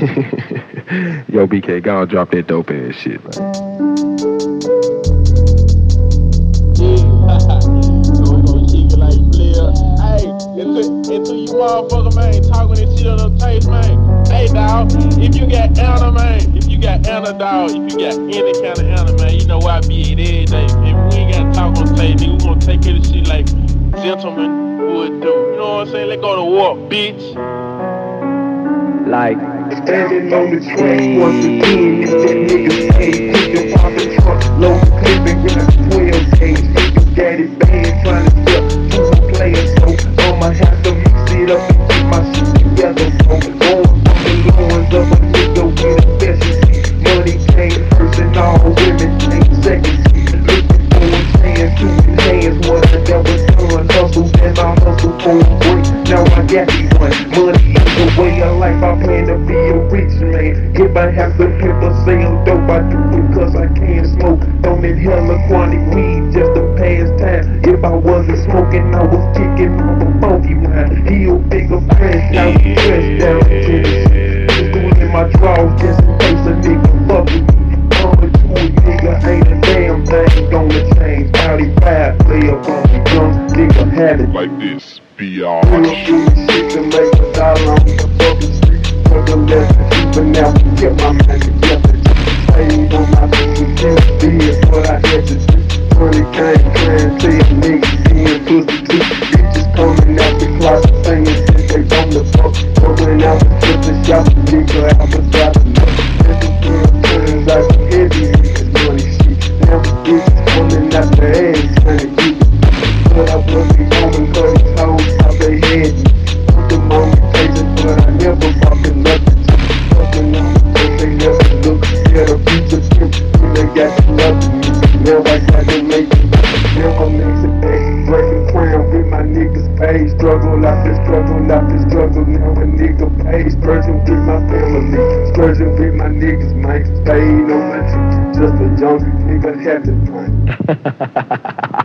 Yo, BK, go drop that dope ass shit. Into you motherfucker, man, this shit on the man. Hey, dog, if you got man, if you got if you got any kind of man, you know I be it. If we ain't got talk on we gonna take of shit like gentlemen would do. You know what I'm saying? Let's go to war, bitch. Like, Standing on the track once again, hustle a break. Now I got me one. Money is the way of life. I plan to be a rich man. If I have to pimp or sell dope, I do cause I can't smoke. Don't inhale a quantity weed just to pass time. If I wasn't smoking, I was kicking up a funky mind. Heel bigger press down, press down to the. Pistol in my drawers just in case a nigga fuck with me. Mama to a nigga ain't a damn thing gonna change. Audi 5 play up on me, young nigga have it. Like this, be all. Real to make a dollar on the fucking street. For the lesson, but now get my mind together. Paid on my business, just did what I had to do. Money came, trying to tell niggas pussy too. Bitches coming out the closet saying shit they want the fuck. Going out the pussy shop, nigga out the shop. This is girl turns out the heavy niggas money shit. Now bitches coming out the ass me. Now I got to make it. Now I'm mixing breaking crown with my niggas pay. Struggle after struggle after struggle. Now a nigga pays. Splurging with my family, splurging with my niggas, man. Staying on my just a young nigga had to find.